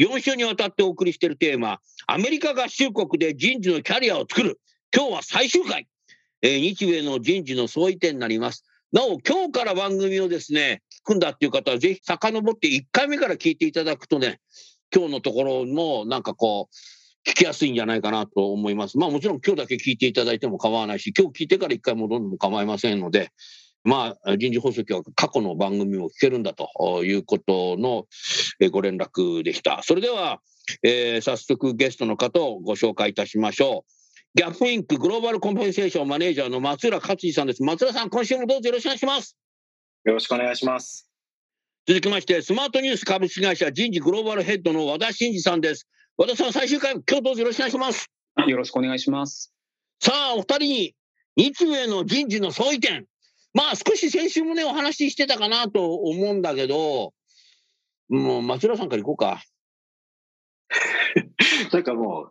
4週にわたってお送りしているテーマ、アメリカ合衆国で人事のキャリアを作る。今日は最終回。えー、日米の人事の相違点になります。なお、今日から番組をですね、聞くんだっていう方は、ぜひ遡って1回目から聞いていただくとね、今日のところもなんかこう、聞きやすいんじゃないかなと思います。まあもちろん今日だけ聞いていただいても構わないし、今日聞いてから1回戻るのも構いませんので、まあ、人事放送局は過去の番組も聞けるんだということのご連絡でした。それでは、えー、早速ゲストの方をご紹介いたしましょう。ギャップインクグローバルコンペンセーションマネージャーの松浦克司さんです。松浦さん、今週もどうぞよろしくお願いします。よろしくお願いします。続きまして、スマートニュース株式会社人事グローバルヘッドの和田真二さんです。和田さん、最終回、今日どうぞよろしくお願いします。よろしくお願いします。さあ、お二人に日米の人事の相違点、まあ少し先週もね、お話ししてたかなと思うんだけど、もう松浦さんから行こうか。なんかも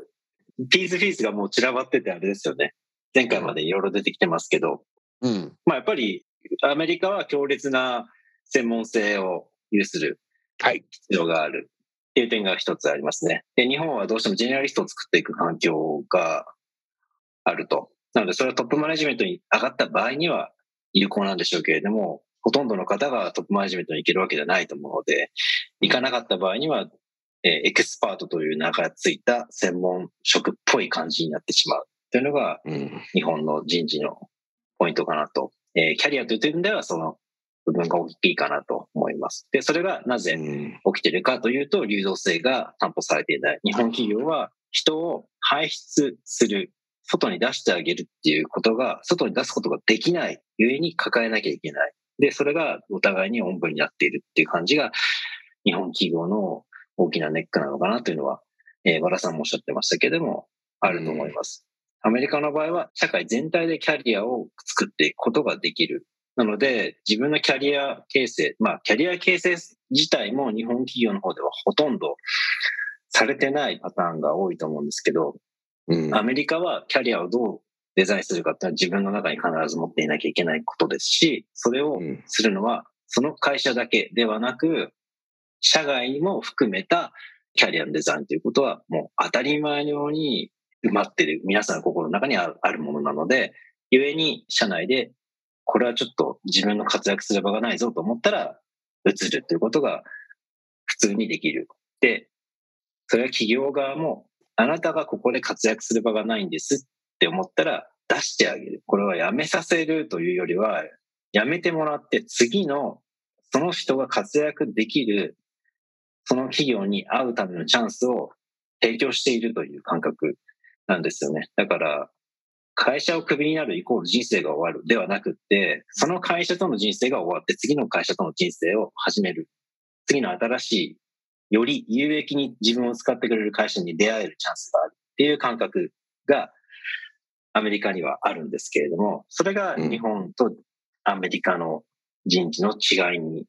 う、ピースフィースがもう散らばっててあれですよね。前回までいろいろ出てきてますけど、うん。まあやっぱりアメリカは強烈な専門性を有する必要があるっていう点が一つありますね。で、日本はどうしてもジェネラリストを作っていく環境があると。なのでそれはトップマネジメントに上がった場合には有効なんでしょうけれども、ほとんどの方がトップマネジメントに行けるわけじゃないと思うので、行かなかった場合には、えー、エクスパートという名がついた専門職っぽい感じになってしまうというのが、日本の人事のポイントかなと。えー、キャリアという点ではその部分が大きいかなと思います。で、それがなぜ起きているかというと、流動性が担保されていない。日本企業は人を排出する外に出してあげるっていうことが、外に出すことができないゆえに抱えなきゃいけない。で、それがお互いにおんぶになっているっていう感じが、日本企業の大きなネックなのかなというのは、えー、和田さんもおっしゃってましたけれども、あると思います。アメリカの場合は、社会全体でキャリアを作っていくことができる。なので、自分のキャリア形成、まあ、キャリア形成自体も日本企業の方ではほとんどされてないパターンが多いと思うんですけど、うん、アメリカはキャリアをどうデザインするかっていうのは自分の中に必ず持っていなきゃいけないことですし、それをするのはその会社だけではなく、社外も含めたキャリアのデザインということはもう当たり前のように埋まってる皆さんの心の中にあるものなので、故に社内でこれはちょっと自分の活躍する場がないぞと思ったら移るということが普通にできる。で、それは企業側もあなたがここで活躍する場がないんですって思ったら出してあげる。これはやめさせるというよりは、やめてもらって次のその人が活躍できる、その企業に会うためのチャンスを提供しているという感覚なんですよね。だから、会社をクビになるイコール人生が終わるではなくって、その会社との人生が終わって次の会社との人生を始める。次の新しいより有益に自分を使ってくれる会社に出会えるチャンスがあるっていう感覚がアメリカにはあるんですけれども、それが日本とアメリカの人事の違いに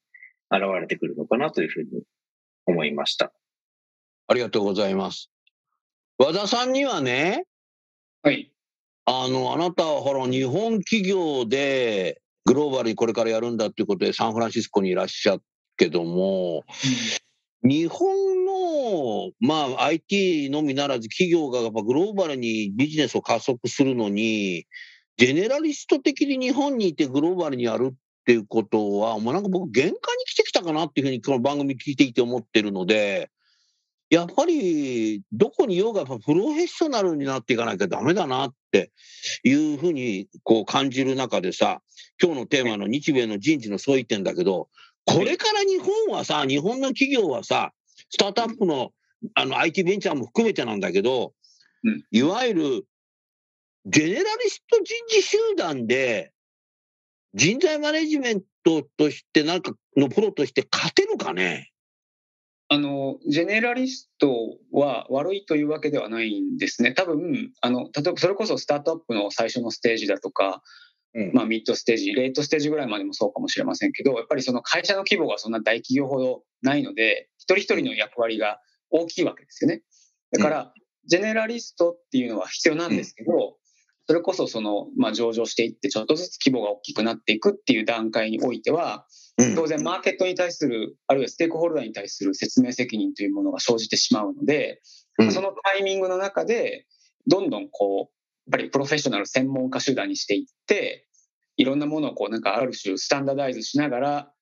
現れてくるのかなというふうに思いました。ありがとうございます。和田さんにはね、はい。あの、あなたはほら、日本企業でグローバルにこれからやるんだっていうことでサンフランシスコにいらっしゃっけども、日本の、まあ、IT のみならず企業がやっぱグローバルにビジネスを加速するのに、ジェネラリスト的に日本にいてグローバルにやるっていうことは、もうなんか僕、限界に来てきたかなっていうふうに、この番組聞いていて思ってるので、やっぱりどこにいようがプロフェッショナルになっていかなきゃダメだなっていうふうにこう感じる中でさ、今日のテーマの日米の人事の相違点だけど、これから日本はさ、日本の企業はさ、スタートアップのあの IT ベンチャーも含めてなんだけど、うん、いわゆるジェネラリスト人事集団で人材マネジメントとしてなんかのプロとして勝てるかね？あの、ジェネラリストは悪いというわけではないんですね。多分、あの、例えばそれこそスタートアップの最初のステージだとか、うん、まあミッドステージ、レートステージぐらいまでもそうかもしれませんけど、やっぱりその会社の規模がそんな大企業ほどないので、一人一人の役割が大きいわけですよね。だから、ジェネラリストっていうのは必要なんですけど、それこそその、まあ、上場していってちょっとずつ規模が大きくなっていくっていう段階においては、当然マーケットに対するあるいはステークホルダーに対する説明責任というものが生じてしまうので、そのタイミングの中でどんどんこうぱりプロフェッショナル専門家集団にしていっていろんなものをこうなんかある種スタンダーダイズしながらっ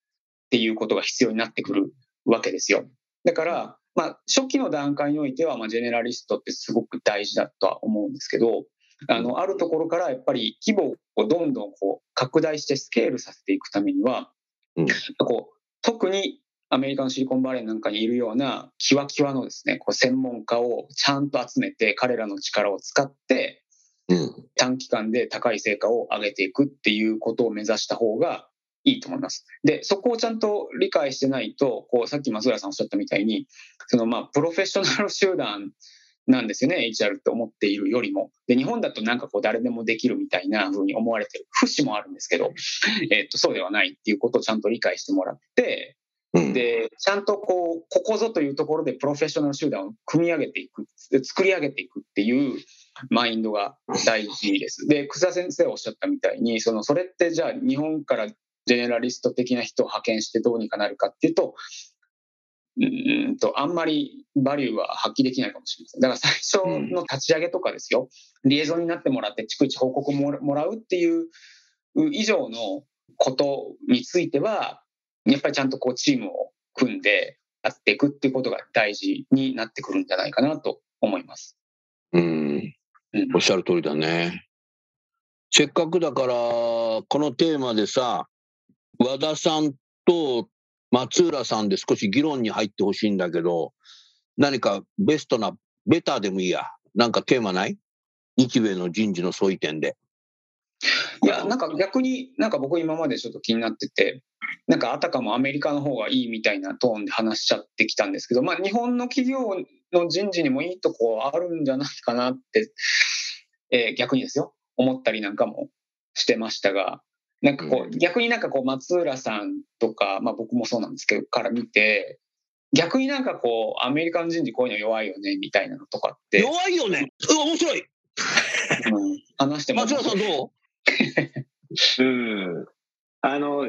ていうことが必要になってくるわけですよ。だから、まあ、初期の段階においては、まあ、ジェネラリストってすごく大事だとは思うんですけど、あの、あるところからやっぱり規模をどんどんこう拡大してスケールさせていくためには、うん、こう特にアメリカのシリコンバレーなんかにいるようなキワキワのですね、こう専門家をちゃんと集めて彼らの力を使って、短期間で高い成果を上げていくっていうことを目指した方がいいと思います。で、そこをちゃんと理解してないと、こうさっき松浦さんおっしゃったみたいに、そのまあプロフェッショナル集団なんですよね、HR って思っているよりも。で、日本だとなんかこう誰でもできるみたいな風に思われてる節もあるんですけど、えっと、そうではないっていうことをちゃんと理解してもらって、で、ちゃんとこう、ここぞというところでプロフェッショナル集団を組み上げていく、作り上げていくっていうマインドが大事です。で、草先生おっしゃったみたいに、その、それってじゃあ日本からジェネラリスト的な人を派遣してどうにかなるかっていうと、うんと、あんまりバリューは発揮できないかもしれません。だから最初の立ち上げとかですよ、リエゾンになってもらって、逐一報告ももらうっていう以上のことについては、やっぱりちゃんとこうチームを組んでやっていくっていうことが大事になってくるんじゃないかなと思います。うん、おっしゃる通りだね。せっかくだから、このテーマでさ、和田さんと松浦さんで少し議論に入ってほしいんだけど、何かベストな、ベターでもいいや。なんかテーマない？日米の人事の相違点で。いや、なんか逆になんか僕今までちょっと気になってて、なんかあたかもアメリカの方がいいみたいなトーンで話しちゃってきたんですけど、まあ日本の企業の人事にもいいとこあるんじゃないかなって、えー、逆にですよ、思ったりなんかもしてましたが、なんかこう、逆になんかこう、松浦さんとか、まあ僕もそうなんですけど、から見て、逆になんかこう、アメリカの人事こういうの弱いよね、みたいなのとかって。弱いよね面白い、うん、話してます。松浦さんどう？うん。あの、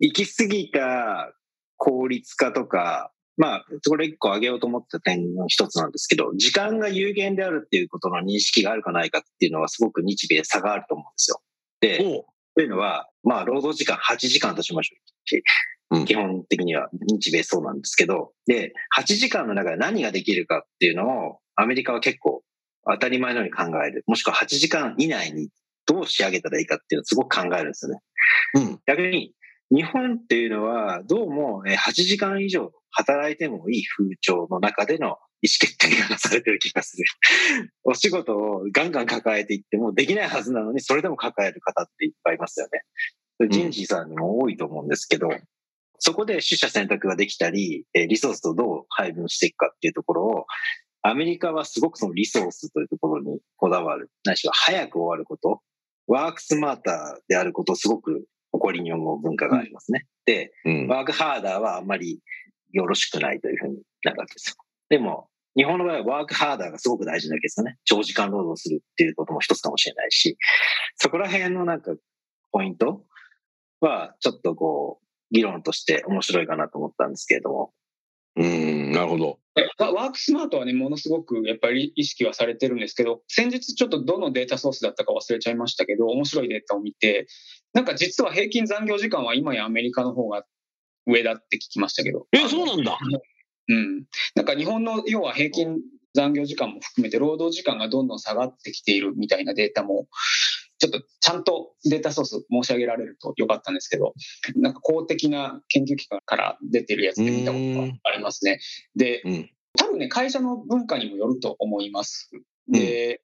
行き過ぎた効率化とか、まあ、これ一個挙げようと思った点の一つなんですけど、時間が有限であるっていうことの認識があるかないかっていうのはすごく日米差があると思うんですよ。で、というのは、まあ、労働時間8時間としましょう。基本的には日米そうなんですけど、で、8時間の中で何ができるかっていうのを、アメリカは結構当たり前のように考える。もしくは8時間以内にどう仕上げたらいいかっていうのをすごく考えるんですよね。うん、逆に、日本っていうのは、どうも8時間以上働いてもいい風潮の中での意思決定がなされてる気がする。お仕事をガンガン抱えていってもできないはずなのに、それでも抱える方っていっぱいいますよね。人事さんにも多いと思うんですけど、そこで取捨選択ができたり、リソースをどう配分していくかっていうところを、アメリカはすごくそのリソースというところにこだわる。ないしは早く終わること。ワークスマーターであることをすごく誇りに思う文化がありますね。で、うん、ワークハーダーはあんまりよろしくないというふうになるわけですよ。でも、日本の場合はワークハーダーがすごく大事なわけですよね。長時間労働するっていうことも一つかもしれないし、そこら辺のなんかポイントはちょっとこう、議論として面白いかなと思ったんですけれども。うん、なるほど。ワークスマートはね、ものすごくやっぱり意識はされてるんですけど、先日ちょっとどのデータソースだったか忘れちゃいましたけど、面白いデータを見て、なんか実は平均残業時間は今やアメリカの方が上だって聞きましたけど。え、そうなんだ。うん。なんか日本の要は平均残業時間も含めて労働時間がどんどん下がってきているみたいなデータもちょっとちゃんとデータソース申し上げられるとよかったんですけど、なんか公的な研究機関から出てるやつで見たことがありますね。で、多分ね、会社の文化にもよると思います。で、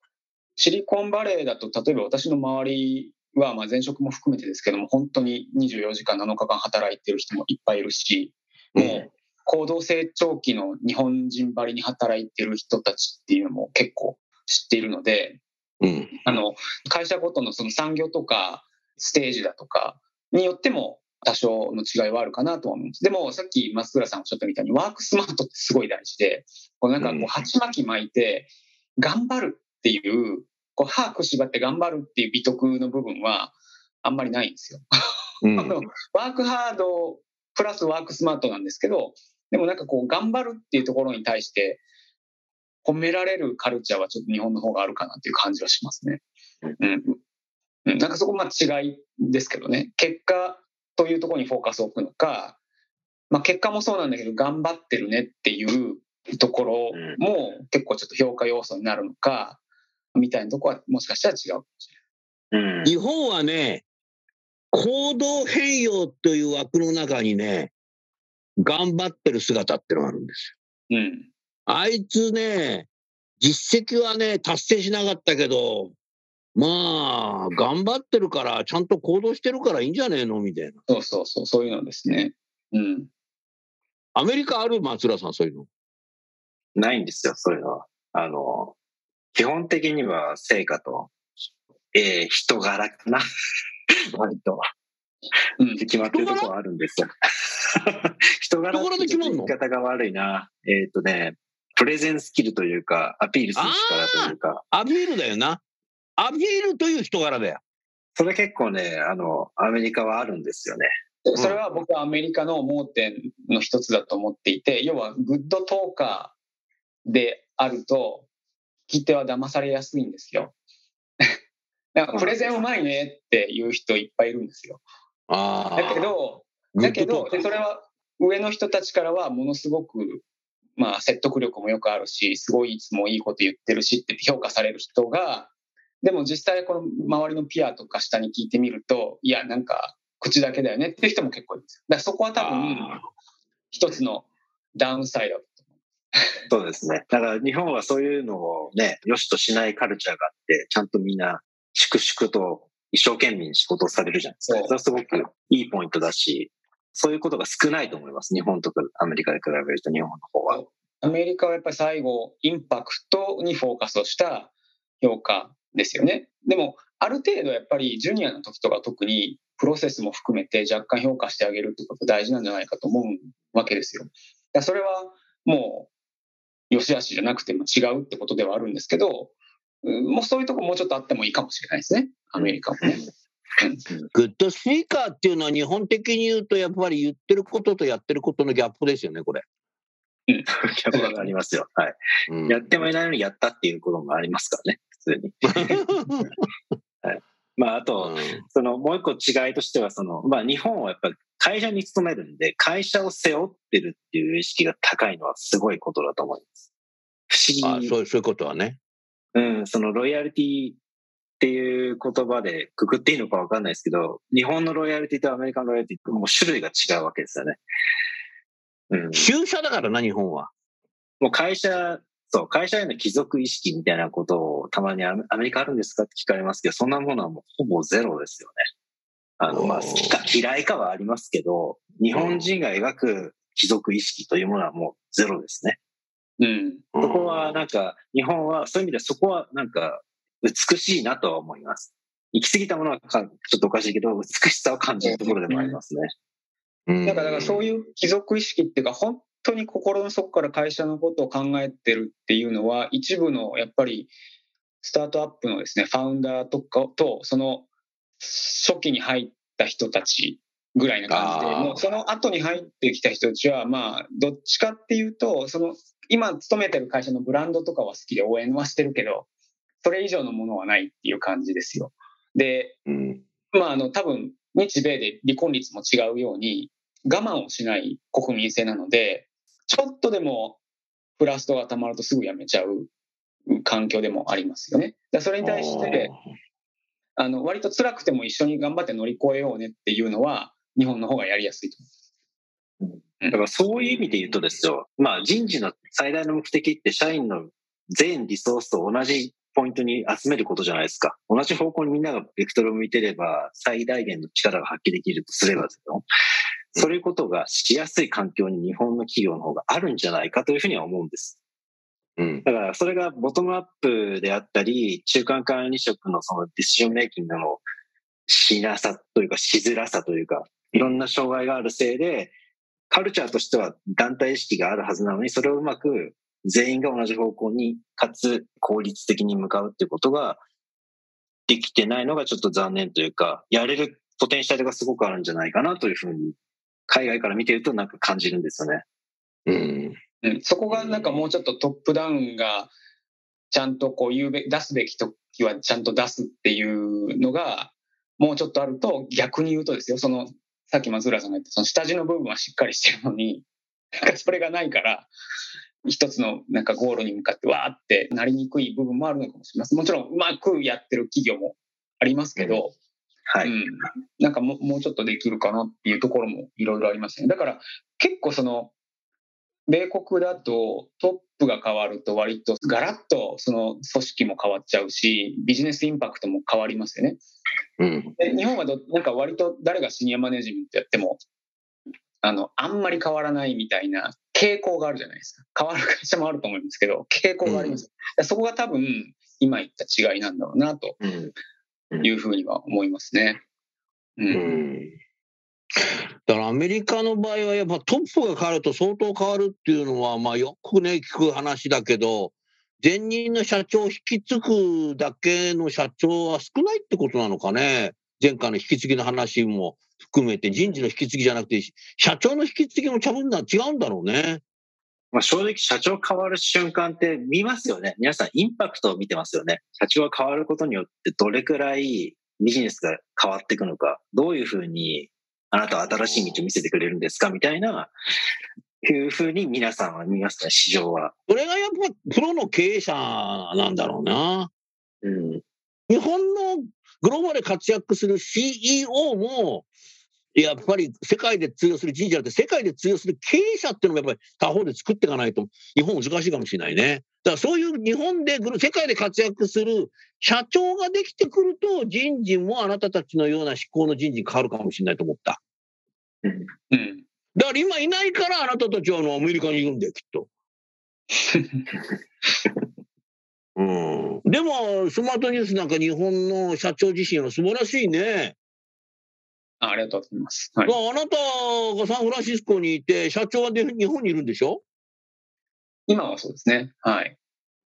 シリコンバレーだと、例えば私の周りは、まあ前職も含めてですけども、本当に24時間7日間働いてる人もいっぱいいるし、もう高度成長期の日本人ばりに働いてる人たちっていうのも結構知っているので、うん、あの会社ごとのその産業とかステージだとかによっても多少の違いはあるかなと思うんです。でもさっき松倉さんおっしゃったみたいにワークスマートってすごい大事で、こうなんかこう鉢巻き巻いて頑張るっていう、こう歯くしばって頑張るっていう美徳の部分はあんまりないんですよ。うん、ワークハードプラスワークスマートなんですけど、でもなんかこう頑張るっていうところに対して褒められるカルチャーはちょっと日本の方があるかなっていう感じはしますね。うん。なんかそこまあ違いですけどね。結果というところにフォーカスを置くのか、まあ結果もそうなんだけど頑張ってるねっていうところも結構ちょっと評価要素になるのか、みたいなところはもしかしたら違うかもしれない。うん、日本はね、行動変容という枠の中にね、頑張ってる姿ってのがあるんですよ。うん。あいつね、実績はね、達成しなかったけど、まあ、頑張ってるから、ちゃんと行動してるからいいんじゃねえの？みたいな。そうそうそう、そういうのですね。うん。アメリカある松浦さん、そういうの？ないんですよ、そういうのは。あの、基本的には成果と、えー、人柄かな。割と。うん、決まってるところはあるんですよ。人柄？って言い方が悪いな。えっ、ー、とね、プレゼンスキルというか、アピールする力というか。アピールだよな。アピールという人柄だよ。それ結構ね、あの、アメリカはあるんですよね。それは僕はアメリカの盲点の一つだと思っていて、要はグッドトーカーであると、聞き手は騙されやすいんですよ。なんかプレゼンうまいねっていう人いっぱいいるんですよ。だけど、だけど、それは上の人たちからはものすごく、まあ説得力もよくあるし、すごいいつもいいこと言ってるしって評価される人が、でも実際この周りのピアとか下に聞いてみると、いや、なんか口だけだよねっていう人も結構いるんですよ。だからそこは多分、一つのダウンサイドそうですね。だから日本はそういうのをね、良しとしないカルチャーがあって、ちゃんとみんな粛々と一生懸命に仕事をされるじゃないですか。それはすごくいいポイントだし、そういうことが少ないと思います。日本とかアメリカで比べると日本の方は。アメリカはやっぱり最後、インパクトにフォーカスをした評価ですよね。でも、ある程度やっぱりジュニアの時とか特にプロセスも含めて若干評価してあげるってこと大事なんじゃないかと思うわけですよ。それはもう、良し悪しじゃなくても違うってことではあるんですけど、もうそういうとこもうちょっとあってもいいかもしれないですね。アメリカもね。グッドスピーカーっていうのは日本的に言うとやっぱり言ってることとやってることのギャップですよね、これ。うん、ギャップがありますよ。はい、うん、やってもいないのにやったっていうこともありますからね、普通に。はい、まあ、あと、うん、そのもう一個違いとしては、その、まあ、日本はやっぱり会社に勤めるんで、会社を背負ってるっていう意識が高いのはすごいことだと思います。不思議。あそうそういうことはね。うん、そのロイヤリティっていう言葉でくくっていいのかわかんないですけど、日本のロイヤリティとアメリカのロイヤリティってもう種類が違うわけですよね。うん。旧社だからな、日本は。もう会社、そう、会社への帰属意識みたいなことをたまにアメリカあるんですかって聞かれますけど、そんなものはもうほぼゼロですよね。あの、まあ、好きか嫌いかはありますけど、日本人が描く帰属意識というものはもうゼロですね。うん。そこはなんか、日本はそういう意味でそこはなんか美しいなとは思います。行き過ぎたものはちょっとおかしいけど、美しさを感じるところでもありますね。うん、だから、だからそういう貴族意識っていうか、本当に心の底から会社のことを考えてるっていうのは、一部のやっぱりスタートアップのですね、ファウンダーとかと、その初期に入った人たちぐらいな感じで、もうその後に入ってきた人たちは、まあ、どっちかっていうと、その今勤めてる会社のブランドとかは好きで応援はしてるけど、それ以上のものはないっていう感じですよ。で、うん、まあ、あの、多分、日米で離婚率も違うように、我慢をしない国民性なので、ちょっとでもフラストがたまるとすぐやめちゃう環境でもありますよね。だそれに対して、あの、割と辛くても一緒に頑張って乗り越えようねっていうのは、日本の方がやりやすいと思います。だからそういう意味で言うとですよ、まあ人事の最大の目的って社員の全リソースと同じポイントに集めることじゃないですか。同じ方向にみんながベクトルを向いてれば、最大限の力が発揮できるとすればですよ。そういうことがしやすい環境に日本の企業の方があるんじゃないかというふうには思うんです。うん、だからそれがボトムアップであったり、中間管理職のそのディシジョンメイキングのしなさというか、しづらさというか、いろんな障害があるせいで、カルチャーとしては団体意識があるはずなのに、それをうまく全員が同じ方向に、かつ効率的に向かうっていうことができてないのがちょっと残念というか、やれるポテンシャルがすごくあるんじゃないかなというふうに、海外から見てるとなんか感じるんですよね。うん。うん、そこがなんかもうちょっとトップダウンがちゃんとこう言うべ出すべき時はちゃんと出すっていうのがもうちょっとあると逆に言うとですよそのさっき松浦さんが言ったその下地の部分はしっかりしてるのになんかそれがないから一つのなんかゴールに向かってわーってなりにくい部分もあるのかもしれません。もちろんうまくやってる企業もありますけど、はい、うん、なんかももうちょっとできるかなっていうところもいろいろありますね。だから結構その米国だとトップが変わると割とガラッとその組織も変わっちゃうしビジネスインパクトも変わりますよね。うん、で日本はどなんか割と誰がシニアマネジメントやってもあのあんまり変わらないみたいな傾向があるじゃないですか。変わる会社もあると思うんですけど傾向があります、うん、そこが多分今言った違いなんだろうなというふうには思いますね。うん、うん。だからアメリカの場合はやっぱトップが変わると相当変わるっていうのはまあよくね聞く話だけど前任の社長を引き継ぐだけの社長は少ないってことなのかね。前回の引き継ぎの話も含めて人事の引き継ぎじゃなくて社長の引き継ぎもちゃぶんだ違うんだろうね。まあ、正直社長変わる瞬間って見ますよね。皆さんインパクトを見てますよね。社長が変わることによってどれくらいビジネスが変わっていくのか、どういうふうにあなたは新しい道を見せてくれるんですか？みたいな、いうふうに皆さんは見ますね、市場は。それがやっぱプロの経営者なんだろうな。うん、日本のグローバルで活躍する CEO も、やっぱり世界で通用する人事じゃなくて、世界で通用する経営者っていうのもやっぱり他方で作っていかないと、日本難しいかもしれないね。だからそういう日本で世界で活躍する社長ができてくると、人事もあなたたちのような思考の人事に変わるかもしれないと思った。うん。だから今いないからあなたたちはあのアメリカにいるんだよ、きっと。うん、でも、スマートニュースなんか日本の社長自身は素晴らしいね。あありがとうございます。はい、あなたがサンフランシスコにいて、社長はで日本にいるんでしょ？今はそうですね。はい。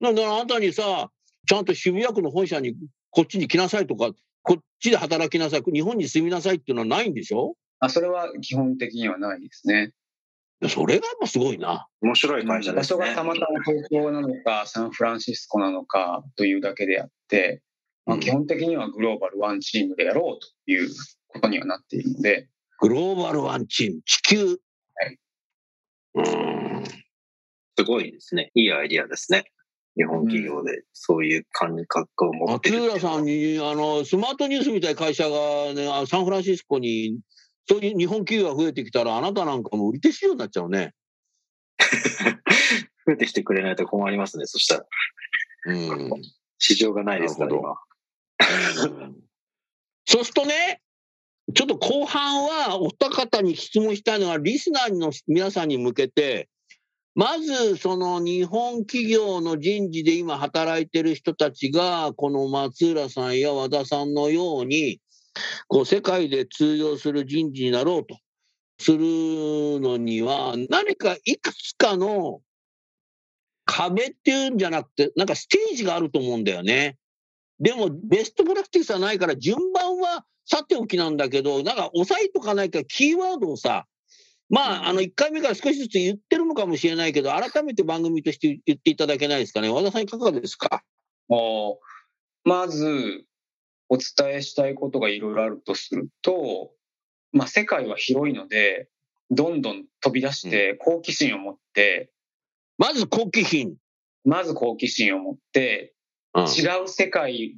なんだあなたにさ、ちゃんと渋谷区の本社にこっちに来なさいとか、こっちで働きなさい、日本に住みなさいっていうのはないんでしょ？あそれは基本的にはないですね。それがやっぱすごいな。面白い会社ですね。場所がたまたま東京なのか、サンフランシスコなのかというだけであって、まあ、基本的にはグローバルワンチームでやろうということにはなっているので。グローバルワンチーム、地球。はい。うん。すごいですね。いいアイディアですね。日本企業でそういう感覚を持ってる、松浦さんにあのスマートニュースみたいな会社が、ね、サンフランシスコにそういう日本企業が増えてきたらあなたなんかも売り手市場になっちゃうね。増えてきてくれないと困りますねそしたら。うん、市場がないですから今。そうするとねちょっと後半はお二方に質問したいのはリスナーの皆さんに向けてまず、その日本企業の人事で今働いてる人たちが、この松浦さんや和田さんのように、こう世界で通用する人事になろうとするのには、何かいくつかの壁っていうんじゃなくて、なんかステージがあると思うんだよね。でも、ベストプラクティスはないから、順番はさておきなんだけど、なんか押さえとかないから、キーワードをさ、まあ、あの、1回目から少しずつ言ってるのかもしれないけど、改めて番組として言っていただけないですかね？和田さん、いかがですか？まず、お伝えしたいことがいろいろあるとすると、まあ、世界は広いので、どんどん飛び出して好奇心を持って、まず好奇心。まず好奇心を持って、違う世界、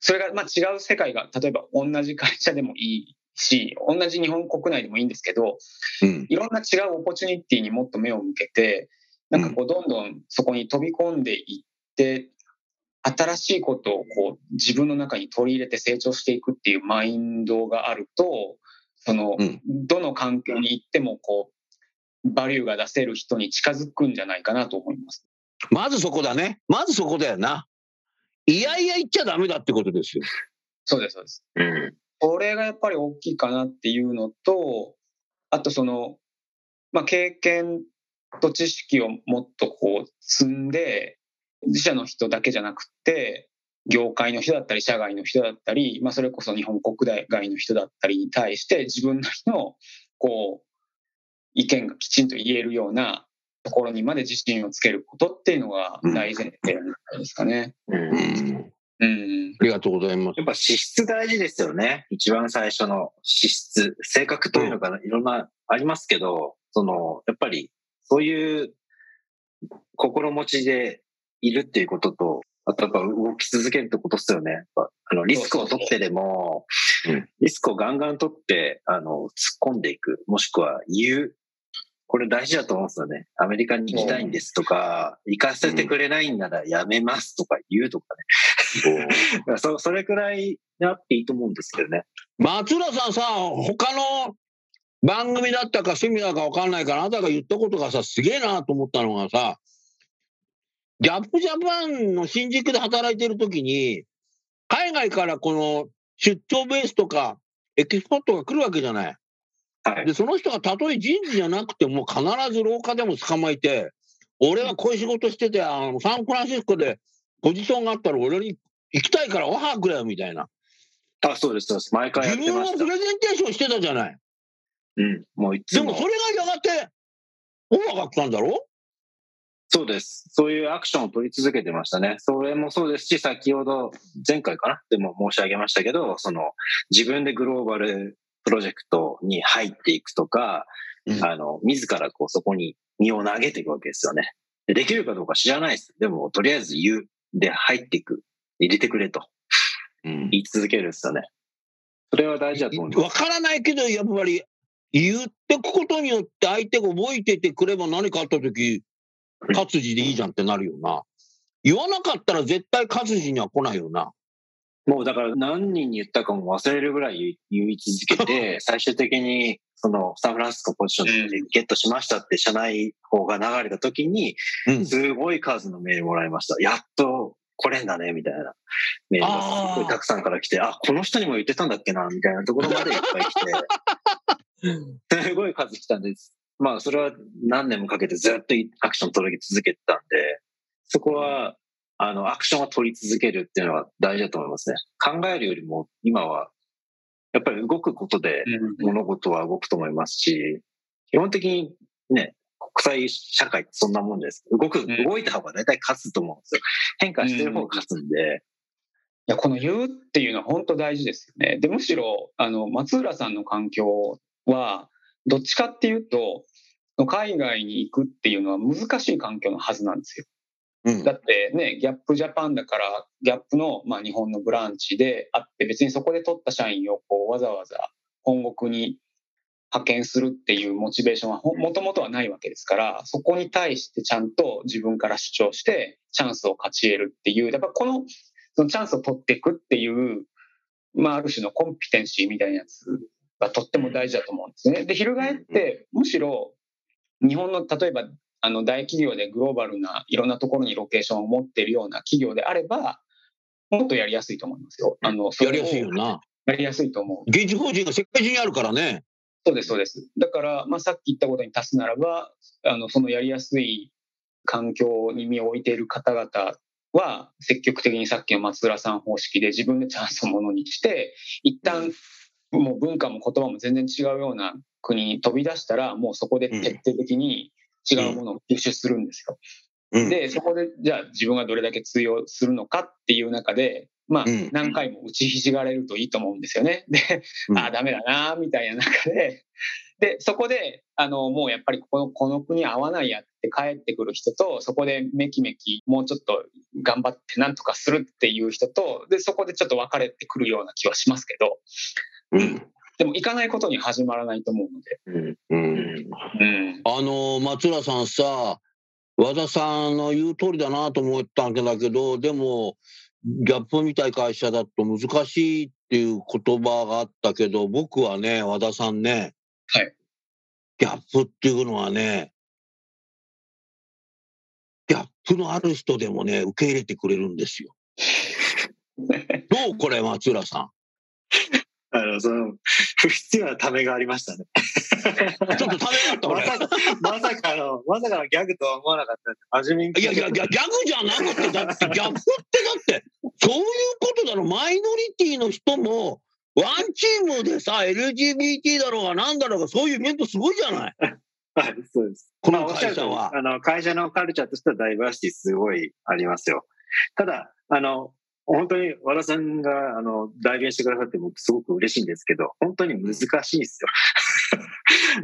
それが、まあ違う世界が、例えば同じ会社でもいいし、同じ日本国内でもいいんですけど、うん、いろんな違うオポチュニティにもっと目を向けて、なんかこう、どんどんそこに飛び込んでいって、新しいことをこう自分の中に取り入れて成長していくっていうマインドがあると、その、どの環境に行ってもこう、バリューが出せる人に近づくんじゃないかなと思います。まずそこだね。まずそこだよな。いやいや言っちゃダメだってことですよ。そうです、そうです。うん。これがやっぱり大きいかなっていうのと、あとその、まあ、経験と知識をもっとこう積んで、自社の人だけじゃなくて、業界の人だったり、社外の人だったり、まあ、それこそ日本国外の人だったりに対して、自分なりの、こう、意見がきちんと言えるようなところにまで自信をつけることっていうのが大前提ですかね。うん。うん。ありがとうございます。やっぱ資質大事ですよね。一番最初の資質。性格というのがいろんなありますけど、その、やっぱりそういう心持ちでいるっていうことと、あとやっぱ動き続けるってことですよね。あのリスクを取ってでも、リスクをガンガン取って、あの、突っ込んでいく、もしくは言う。これ大事だと思うんですよね。アメリカに行きたいんですとか、行かせてくれないんならやめますとか言うとかね。そそれくらいあっていいと思うんですけどね。松浦さんさ、他の番組だったかセミナーか分かんないからあなたが言ったことがさ、すげえなと思ったのがさ、ギャップジャパンの新宿で働いてる時に、海外からこの出張ベースとかエキスポットが来るわけじゃない。はい、で、その人がたとえ人事じゃなくても必ず廊下でも捕まえて、俺はこういう仕事してて、あの、サンフランシスコでポジションがあったら俺に行きたいからオファーくれよみたいな。あ、そうです、そうです。毎回やってました。自分はプレゼンテーションしてたじゃない。うん、もういつも。でもそれがやがてオファーが来たんだろ？そうです。そういうアクションを取り続けてましたね。それもそうですし、先ほど、前回かな？でも申し上げましたけど、その、自分でグローバルプロジェクトに入っていくとか、うん、あの、自らこう、そこに身を投げていくわけですよね。でできるかどうか知らないです。でも、とりあえず言う。で、入っていく。入れてくれと。うん、言い続けるんですよね。それは大事だと思います。わからないけど、やっぱり、言ってくことによって相手が覚えててくれば何かあった時、活字でいいじゃんってなるよな。言わなかったら絶対活字には来ないよな。もうだから何人に言ったかも忘れるぐらい言い続けて、最終的にそのサンフランシスコポジションでゲットしましたって社内法が流れた時に、すごい数のメールもらいました。やっと来れんだね、みたいな。メールがすごいたくさんから来て、あ、この人にも言ってたんだっけな、みたいなところまでいっぱい来て、すごい数来たんです。まあ、それは何年もかけてずっとアクション取り続けてたんで、そこは、あの、アクションを取り続けるっていうのは大事だと思いますね。考えるよりも、今は、やっぱり動くことで物事は動くと思いますし、基本的にね、国際社会ってそんなもんです。動く、動いた方が大体勝つと思うんですよ。変化してる方が勝つんで。いや、この言うっていうのは本当大事ですよね。で、むしろ、あの、松浦さんの環境は、どっちかっていうと、海外に行くっていうのは難しい環境のはずなんですよ。うん、だってね、ギャップジャパンだから、ギャップの、まあ、日本のブランチであって、別にそこで取った社員をこうわざわざ本国に派遣するっていうモチベーションはもともとはないわけですから、そこに対してちゃんと自分から主張して、チャンスを勝ち得るっていう、やっぱこのそのチャンスを取っていくっていう、まあ、ある種のコンピテンシーみたいなやつがとっても大事だと思うんですね。で、翻って、むしろ日本の例えばあの大企業でグローバルないろんなところにロケーションを持っているような企業であれば、もっとやりやすいと思いますよ。あのやりやすいよな。やりやすいと思う。現地法人が世界中にあるからね。そうです、そうです。だから、まあ、さっき言ったことに足すならば、あのそのやりやすい環境に身を置いている方々は、積極的にさっきの松浦さん方式で自分でチャンスをものにして、一旦もう文化も言葉も全然違うような国に飛び出したら、もうそこで徹底的に違うものを吸収するんですよ。で、そこで、じゃあ自分がどれだけ通用するのかっていう中で、まあ、何回も打ちひしがれるといいと思うんですよね。で、ああ、ダメだな、みたいな中で、で、そこで、あの、もうやっぱりこの、この国合わないやって帰ってくる人と、そこでめきめきもうちょっと頑張ってなんとかするっていう人と、で、そこでちょっと別れてくるような気はしますけど、うん。でも行かないことに始まらないと思うので。うん。うん。あの、松浦さんさ、和田さんの言う通りだなと思ったんだけど、でも、ギャップみたい会社だと難しいっていう言葉があったけど、僕はね、和田さんね、はい。ギャップっていうのはね、ギャップのある人でもね、受け入れてくれるんですよ。どうこれ、松浦さん？あの、その、不必要なためがありましたね。ちょっとためがあった、俺。まさまさかの、まさかのギャグとは思わなかった。初めに。いやいや、ギャグじゃなくて、だって、ギャップってだって、そういうことだろ。マイノリティの人も、ワンチームでさ、LGBT だろうが何だろうが、そういうイベントすごいじゃない。はい、そうです。この会社は。あの、会社のカルチャーとしてはダイバーシティすごいありますよ。ただ、あの、本当に和田さんがあの代弁してくださって僕すごく嬉しいんですけど、本当に難しいですよ。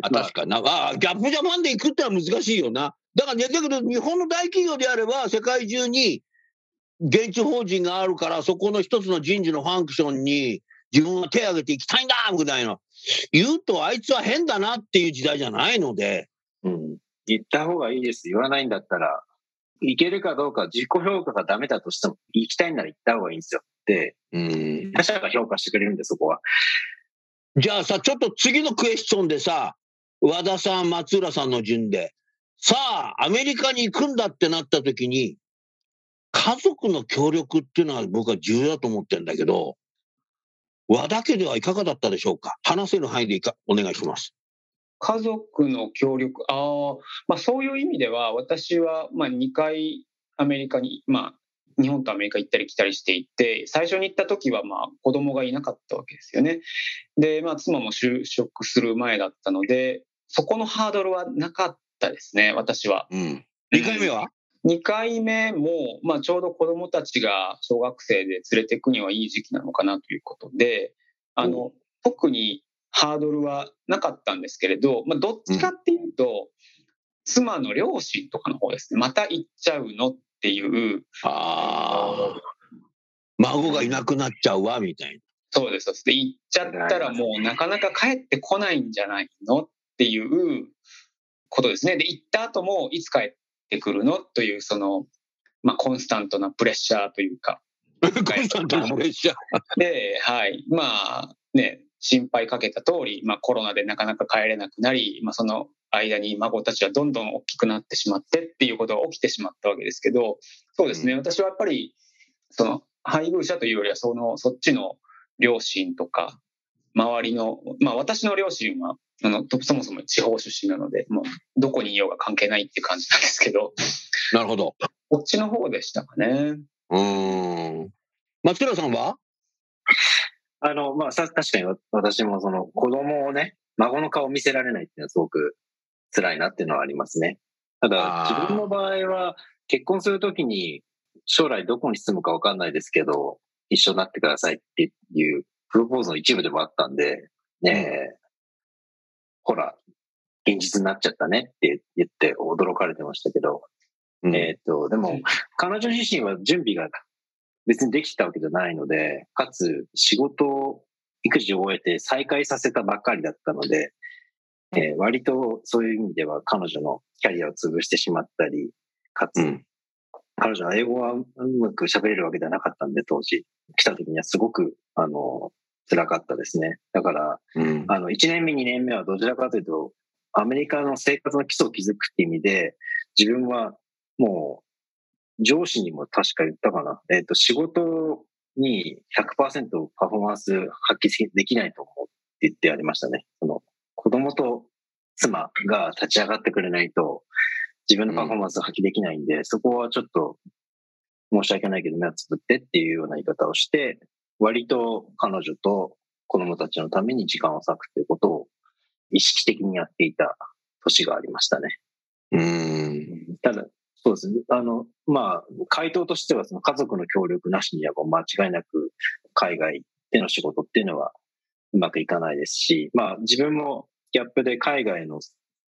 あ確かに、あ、ギャップジャパンで行くってのは難しいよな。だから、ね、だけど日本の大企業であれば世界中に現地法人があるからそこの一つの人事のファンクションに自分は手を挙げていきたいんだぐらいの言うとあいつは変だなっていう時代じゃないので。うん、言った方がいいです。言わないんだったらいけるかどうか自己評価がダメだとしても、行きたいなら行った方がいいんですよ。で、他者が評価してくれるんで、そこは。じゃあさ、ちょっと次のクエスチョンでさ、和田さん、松浦さんの順で、さあ、アメリカに行くんだってなった時に、家族の協力っていうのは僕は重要だと思ってるんだけど、和田家ではいかがだったでしょうか？話せる範囲でいかお願いします。家族の協力、あまあ、そういう意味では、私はまあ2回アメリカに、まあ、日本とアメリカ行ったり来たりしていて、最初に行った時はまあ子供がいなかったわけですよね。で、まあ、妻も就職する前だったので、そこのハードルはなかったですね、私は。うん、2回目は ?2 回目も、まあ、ちょうど子供たちが小学生で連れていくにはいい時期なのかなということで、あの、特にハードルはなかったんですけれど、まあ、どっちかっていうと、うん、妻の両親とかの方ですね。また行っちゃうのっていう。ああ。孫がいなくなっちゃうわ、みたいな。そうです。で、行っちゃったらもうなかなか帰ってこないんじゃないのっていうことですね。で、行った後もいつ帰ってくるのという、その、まあ、コンスタントなプレッシャーというか。コンスタントなプレッシャー。で、はい。まあ、ね、心配かけた通り、まあ、コロナでなかなか帰れなくなり、まあ、その間に孫たちはどんどん大きくなってしまってっていうことが起きてしまったわけですけど、そうですね、うん、私はやっぱり、その配偶者というよりは、その、そっちの両親とか、周りの、まあ私の両親は、あの、そもそも地方出身なので、もうどこにいようが関係ないって感じなんですけど。なるほど。こっちの方でしたかね。うん。松倉さんは？あの、まあ、確かに私もその子供をね、孫の顔を見せられないっていうのはすごく辛いなっていうのはありますね。ただ、自分の場合は結婚するときに将来どこに住むかわかんないですけど、一緒になってくださいっていうプロポーズの一部でもあったんで、ねえ、ほら、現実になっちゃったねって言って驚かれてましたけど、うん、えっ、と、でも、彼女自身は準備が別にできたわけじゃないので、かつ仕事、育児を終えて再開させたばっかりだったので、えー、割とそういう意味では彼女のキャリアを潰してしまったり、かつ、うん、彼女は英語はうまく喋れるわけではなかったんで、当時。来た時にはすごく、あの、辛かったですね。だから、うん、あの、1年目、2年目はどちらかというと、アメリカの生活の基礎を築くっていう意味で、自分はもう上司にも確か言ったかな。えっ、ー、と、仕事に100%パフォーマンス発揮できないと思うって言ってありましたね。その、子供と妻が立ち上がってくれないと、自分のパフォーマンス発揮できないんで、うん、そこはちょっと申し訳ないけど目をつぶってっていうような言い方をして、割と彼女と子供たちのために時間を割くっていうことを意識的にやっていた年がありましたね。うん。ただ、そうですね。あの、まあ、回答としては、その家族の協力なしには間違いなく海外での仕事っていうのはうまくいかないですし、まあ、自分もギャップで海外の、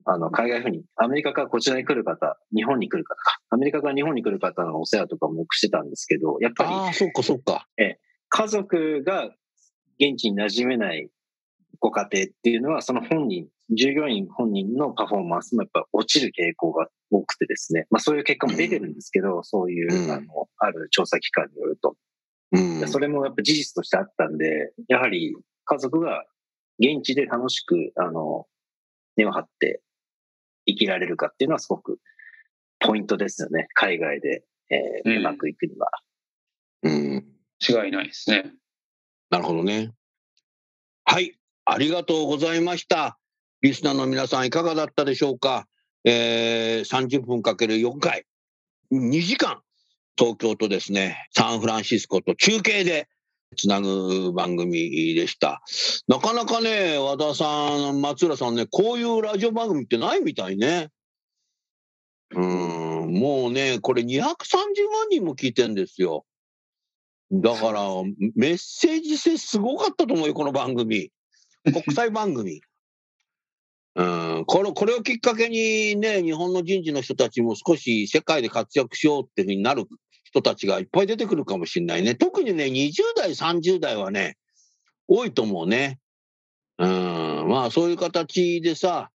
あの、海外府に、アメリカからこちらに来る方、日本に来る方か、アメリカから日本に来る方のお世話とかもしてたんですけど、やっぱり、ああ、そっかそっか。え、家族が現地に馴染めないご家庭っていうのは、その本人、従業員本人のパフォーマンスもやっぱ落ちる傾向が多くてですね、まあそういう結果も出てるんですけど、うん、そういう、あの、ある調査機関によると。うん、それもやっぱ事実としてあったんで、やはり家族が現地で楽しく、あの、根を張って生きられるかっていうのはすごくポイントですよね。海外で、えー、うまくいくには。うん。違いないですね。なるほどね。はい。ありがとうございました。リスナーの皆さんいかがだったでしょうか？えー、30分かける4回、2時間、東京とですね、サンフランシスコと中継でつなぐ番組でした。なかなかね、和田さん、松浦さんね、こういうラジオ番組ってないみたいね。うん、もうね、これ230万人も聞いてんですよ。だから、メッセージ性すごかったと思うよ、この番組。国際番組。これこれをきっかけにね、日本の人事の人たちも少し世界で活躍しようっていうふうになる人たちがいっぱい出てくるかもしれないね。特にね、20代、30代はね、多いと思うね。うん、まあそういう形でさ、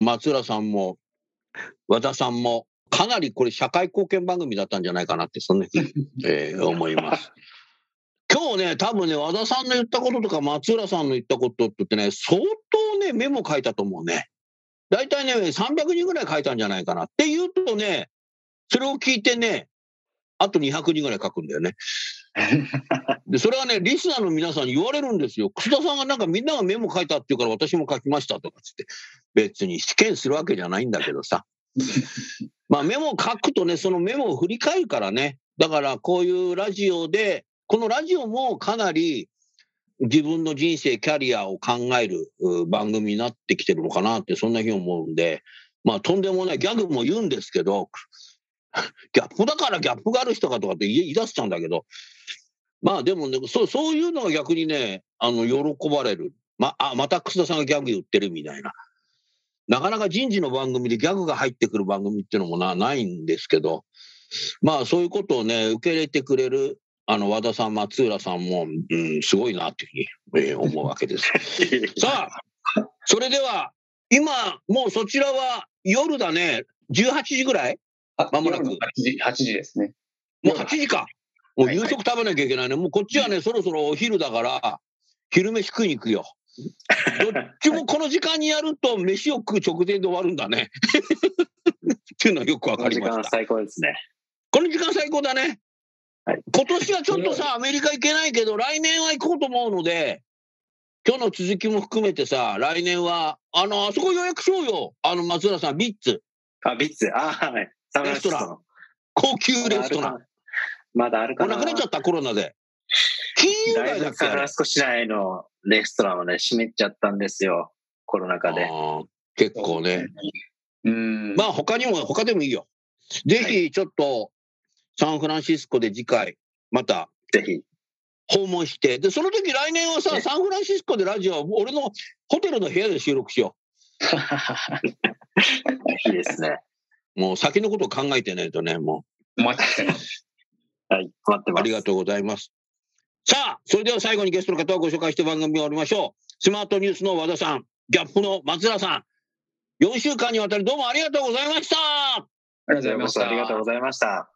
松浦さんも和田さんも、かなりこれ社会貢献番組だったんじゃないかなって、そんなふうに、えー、思います。今日ね、多分ね、和田さんの言ったこととか、松浦さんの言ったことってね、相当ね、メモ書いたと思うね。大体ね、300人ぐらい書いたんじゃないかな。って言うとね、それを聞いてね、あと200人ぐらい書くんだよね。で、それはね、リスナーの皆さんに言われるんですよ。楠田さんがなんかみんながメモ書いたって言うから私も書きましたとかつって。別に試験するわけじゃないんだけどさ。まあメモを書くとね、そのメモを振り返るからね。だからこういうラジオで、このラジオもかなり自分の人生、キャリアを考える番組になってきてるのかなって、そんなふうに思うんで、まあとんでもないギャグも言うんですけど、ギャップだからギャップがある人かとかって言い出しちゃうんだけど、まあでもね、そうそういうのが逆にね、あの、喜ばれる。ま、あ、また楠田さんがギャグ言ってるみたいな。なかなか人事の番組でギャグが入ってくる番組っていうのもなないんですけど、まあそういうことをね、受け入れてくれる、あの、和田さん、松浦さんも、うん、すごいなっていうふうに、えー、思うわけです。さあ、それでは、今、もうそちらは夜だね、18時ぐらい？まもなく。8時、8時ですね。もう8時か。もう夕食食べなきゃいけないね。もうこっちはね、そろそろお昼だから、昼飯食いに行くよ。どっちもこの時間にやると、飯を食う直前で終わるんだね。っていうのはよくわかりました。最高ですね。この時間最高だね。はい、今年はちょっとさ、アメリカ行けないけど、来年は行こうと思うので、今日の続きも含めてさ、来年は、あの、あそこ予約しようよ。あの、松浦さん、ビッツ。あ、ビッツ。あ、はい。レストラン。高級レストラン。まだあるかな。なくなっちゃった、コロナで。金融街だっけサンフランシスコ市内のレストランはね、閉めちゃったんですよ。コロナ禍で。結構ね。うん。まあ他にも、他でもいいよ。ぜひちょっと、サンフランシスコで次回、また、ぜひ。訪問して、で、その時来年はさ、サンフランシスコでラジオ、俺のホテルの部屋で収録しよう。いいですね。もう先のことを考えてないとね、もう。待ってます。はい、待ってます。ありがとうございます。さあ、それでは最後にゲストの方をご紹介して番組を終わりましょう。スマートニュースの和田さん、ギャップの松田さん、4週間にわたりどうもありがとうございました。ありがとうございました。ありがとうございました。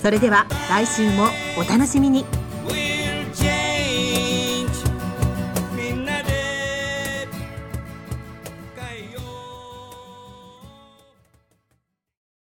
それでは来週もお楽しみに。